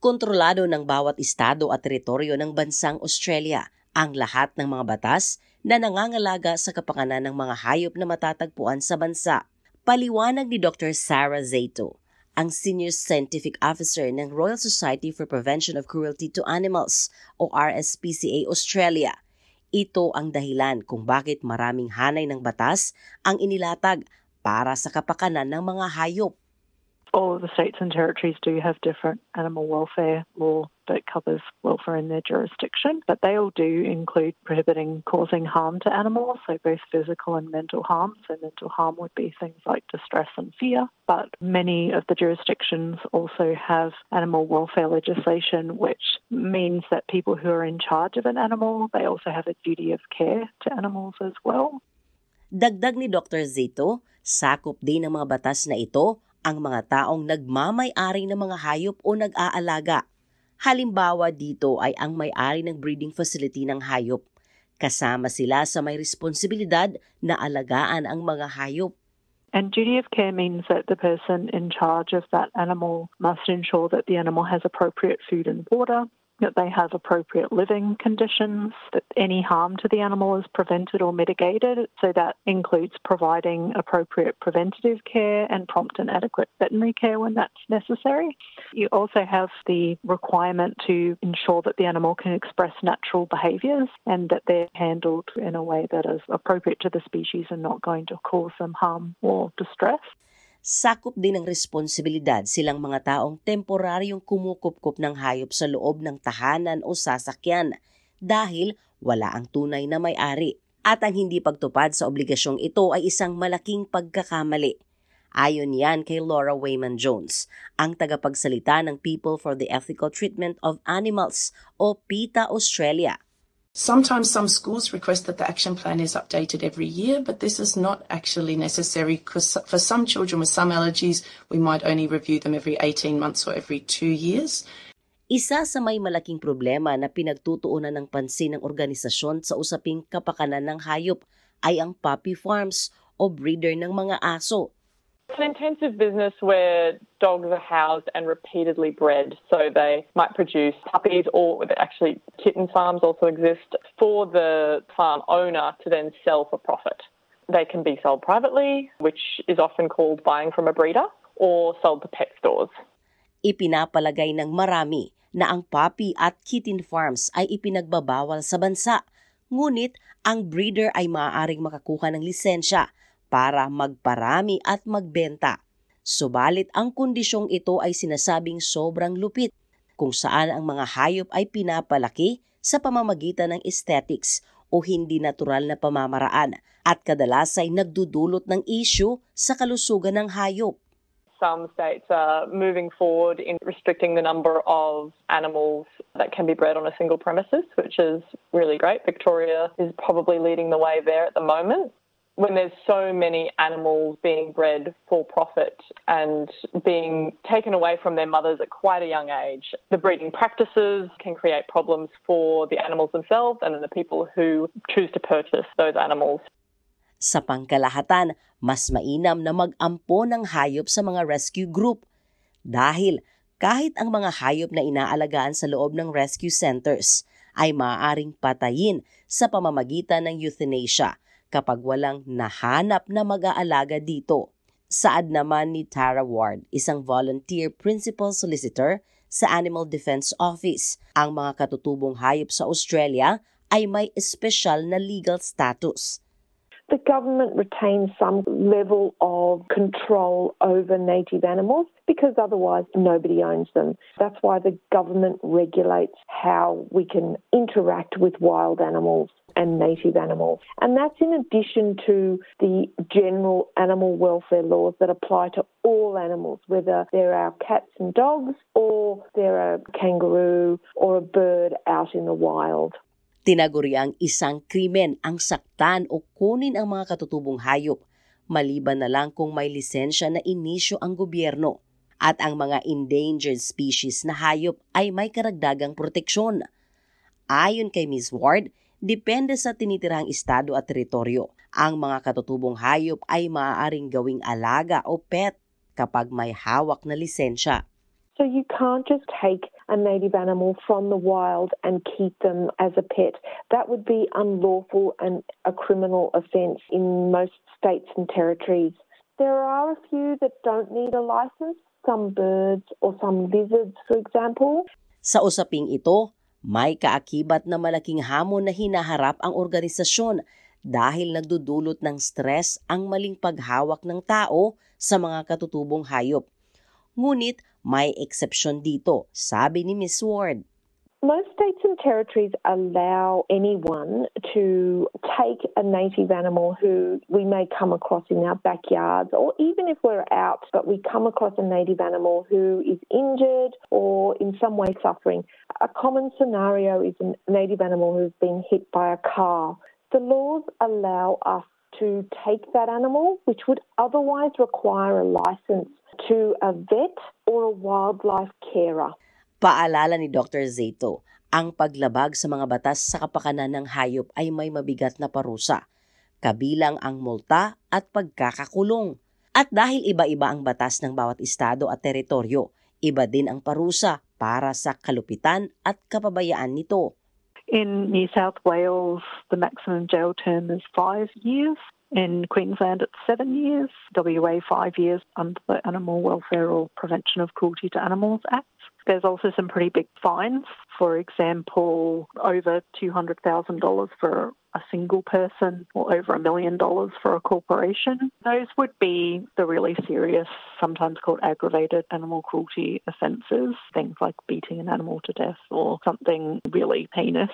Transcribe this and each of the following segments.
Kontrolado ng bawat estado at teritoryo ng bansang Australia ang lahat ng mga batas na nangangalaga sa kapakanan ng mga hayop na matatagpuan sa bansa. Paliwanag ni Dr. Sarah Zato, ang Senior Scientific Officer ng Royal Society for Prevention of Cruelty to Animals o RSPCA Australia. Ito ang dahilan kung bakit maraming hanay ng batas ang inilatag para sa kapakanan ng mga hayop. All of the states and territories do have different animal welfare law that covers welfare in their jurisdiction, but they all do include prohibiting causing harm to animals, so both physical and mental harm. So, mental harm would be things like distress and fear, but many of the jurisdictions also have animal welfare legislation, which means that people who are in charge of an animal, they also have a duty of care to animals as well. Dagdag ni Dr. Zito, sakop din ng mga batas na ito ang mga taong nagmamay-ari ng mga hayop o nag-aalaga. Halimbawa dito ay ang may-ari ng breeding facility ng hayop. Kasama sila sa may responsibilidad na alagaan ang mga hayop. And duty of care means that the person in charge of that animal must ensure that the animal has appropriate food and water, that they have appropriate living conditions, that any harm to the animal is prevented or mitigated. So that includes providing appropriate preventative care and prompt and adequate veterinary care when that's necessary. You also have the requirement to ensure that the animal can express natural behaviours and that they're handled in a way that is appropriate to the species and not going to cause them harm or distress. Sakop din ng responsibilidad silang mga taong temporaryong kumukupkup ng hayop sa loob ng tahanan o sasakyan dahil wala ang tunay na may-ari. At ang hindi pagtupad sa obligasyong ito ay isang malaking pagkakamali. Ayon yan kay Laura Wayman Jones, ang tagapagsalita ng People for the Ethical Treatment of Animals o PETA Australia. Sometimes some schools request that the action plan is updated every year, but this is not actually necessary because for some children with some allergies, we might only review them every 18 months or every two years. Isa sa may malaking problema na pinagtutuunan ng pansin ng organisasyon sa usaping kapakanan ng hayop ay ang puppy farms o breeder ng mga aso. It's an intensive business where dogs are housed and repeatedly bred. So they might produce puppies or actually kitten farms also exist for the farm owner to then sell for profit. They can be sold privately, which is often called buying from a breeder, or sold to pet stores. Ipinapalagay ng marami na ang puppy at kitten farms ay ipinagbabawal sa bansa. Ngunit ang breeder ay maaaring makakuha ng lisensya para magparami at magbenta. Subalit ang kondisyong ito ay sinasabing sobrang lupit kung saan ang mga hayop ay pinapalaki sa pamamagitan ng aesthetics o hindi natural na pamamaraan at kadalas ay nagdudulot ng issue sa kalusugan ng hayop. Some states are moving forward in restricting the number of animals that can be bred on a single premises, which is really great. Victoria is probably leading the way there at the moment. When there's so many animals being bred for profit and being taken away from their mothers at quite a young age, the breeding practices can create problems for the animals themselves and the people who choose to purchase those animals. Sa pangkalahatan, mas mainam na mag-ampo ng hayop sa mga rescue group dahil kahit ang mga hayop na inaalagaan sa loob ng rescue centers ay maaaring patayin sa pamamagitan ng euthanasia kapag walang nahanap na mag-aalaga dito. Saad naman ni Tara Ward, isang volunteer principal solicitor sa Animal Defense Office. Ang mga katutubong hayop sa Australia ay may espesyal na legal status. The government retains some level of control over native animals because otherwise nobody owns them. That's why the government regulates how we can interact with wild animals and native animals. And that's in addition to the general animal welfare laws that apply to all animals, whether they're our cats and dogs or they're a kangaroo or a bird out in the wild. Tinaguri ang isang krimen ang saktan o kunin ang mga katutubong hayop, maliban na lang kung may lisensya na inisyo ang gobyerno at ang mga endangered species na hayop ay may karagdagang proteksyon. Ayon kay Ms. Ward, depende sa tinitirang estado at teritoryo. Ang mga katutubong hayop ay maaaring gawing alaga o pet kapag may hawak na lisensya. So you can't just take a native animal from the wild and keep them as a pet. That would be unlawful and a criminal offence in most states and territories. There are a few that don't need a license, some birds or some lizards, for example. Sa usaping ito, may kaakibat na malaking hamon na hinaharap ang organisasyon dahil nagdudulot ng stress ang maling paghawak ng tao sa mga katutubong hayop. Ngunit may exception dito, sabi ni Ms. Ward. Most states and territories allow anyone to take a native animal who we may come across in our backyards, or even if we're out, but we come across a native animal who is injured or in some way suffering. A common scenario is a native animal who's been hit by a car. The laws allow us to take that animal, which would otherwise require a license to a vet or a wildlife carer. Paalala ni Dr. Zato, ang paglabag sa mga batas sa kapakanan ng hayop ay may mabigat na parusa, kabilang ang multa at pagkakakulong. At dahil iba-iba ang batas ng bawat estado at teritoryo, iba din ang parusa para sa kalupitan at kapabayaan nito. In New South Wales, the maximum jail term is five years. In Queensland, it's seven years. WA, five years under the Animal Welfare or Prevention of Cruelty to Animals Act. There's also some pretty big fines. For example, over $200,000 for a single person or over a million dollars for a corporation. Those would be the really serious, sometimes called aggravated animal cruelty offences, things like beating an animal to death or something really heinous.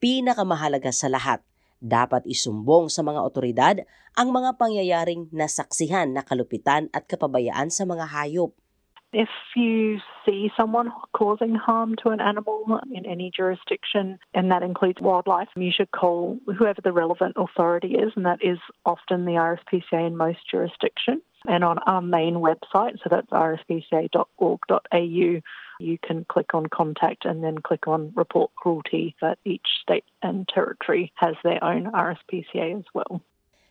Pinakamahalaga sa lahat, dapat isumbong sa mga otoridad ang mga pangyayaring nasaksihan na kalupitan at kapabayaan sa mga hayop. If you see someone causing harm to an animal in any jurisdiction, and that includes wildlife, you should call whoever the relevant authority is, and that is often the RSPCA in most jurisdictions. And on our main website, so that's rspca.org.au, you can click on contact and then click on report cruelty. That each state and territory has their own RSPCA as well.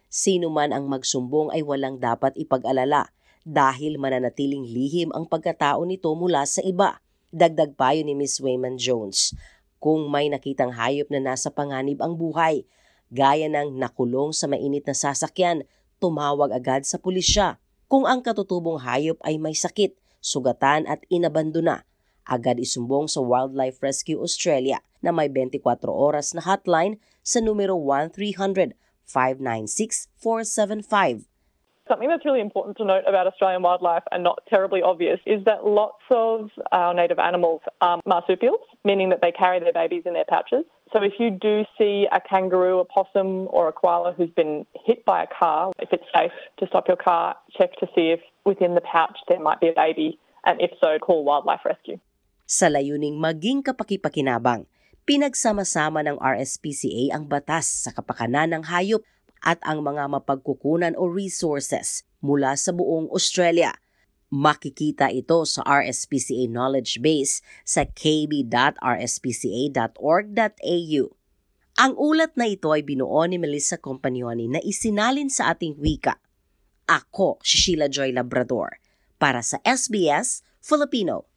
Sino man ang magsumbong ay walang dapat ipag-alala dahil mananatiling lihim ang pagkatao nito mula sa iba. Dagdag payo ni Miss Wayman Jones, kung may nakitang hayop na nasa panganib ang buhay, gaya ng nakulong sa mainit na sasakyan, tumawag agad sa pulisya. Kung ang katutubong hayop ay may sakit, sugatan at inabandona, agad isumbong sa Wildlife Rescue Australia na may 24 oras na hotline sa numero 1300 596 475 Something that's really important to note about Australian wildlife and not terribly obvious is that lots of our native animals are marsupials, meaning that they carry their babies in their pouches. So if you do see a kangaroo, a possum, or a koala who's been hit by a car, if it's safe to stop your car, check to see if within the pouch there might be a baby, and if so, call wildlife rescue. Sa layuning maging kapakipakinabang, pinagsama-sama ng RSPCA ang batas sa kapakanan ng hayop at ang mga mapagkukunan o resources mula sa buong Australia. Makikita ito sa RSPCA knowledge base sa kb.rspca.org.au. Ang ulat na ito ay binuo ni Melissa Compagnoni na isinalin sa ating wika. Ako, Sheila Joy Labrador, para sa SBS Filipino.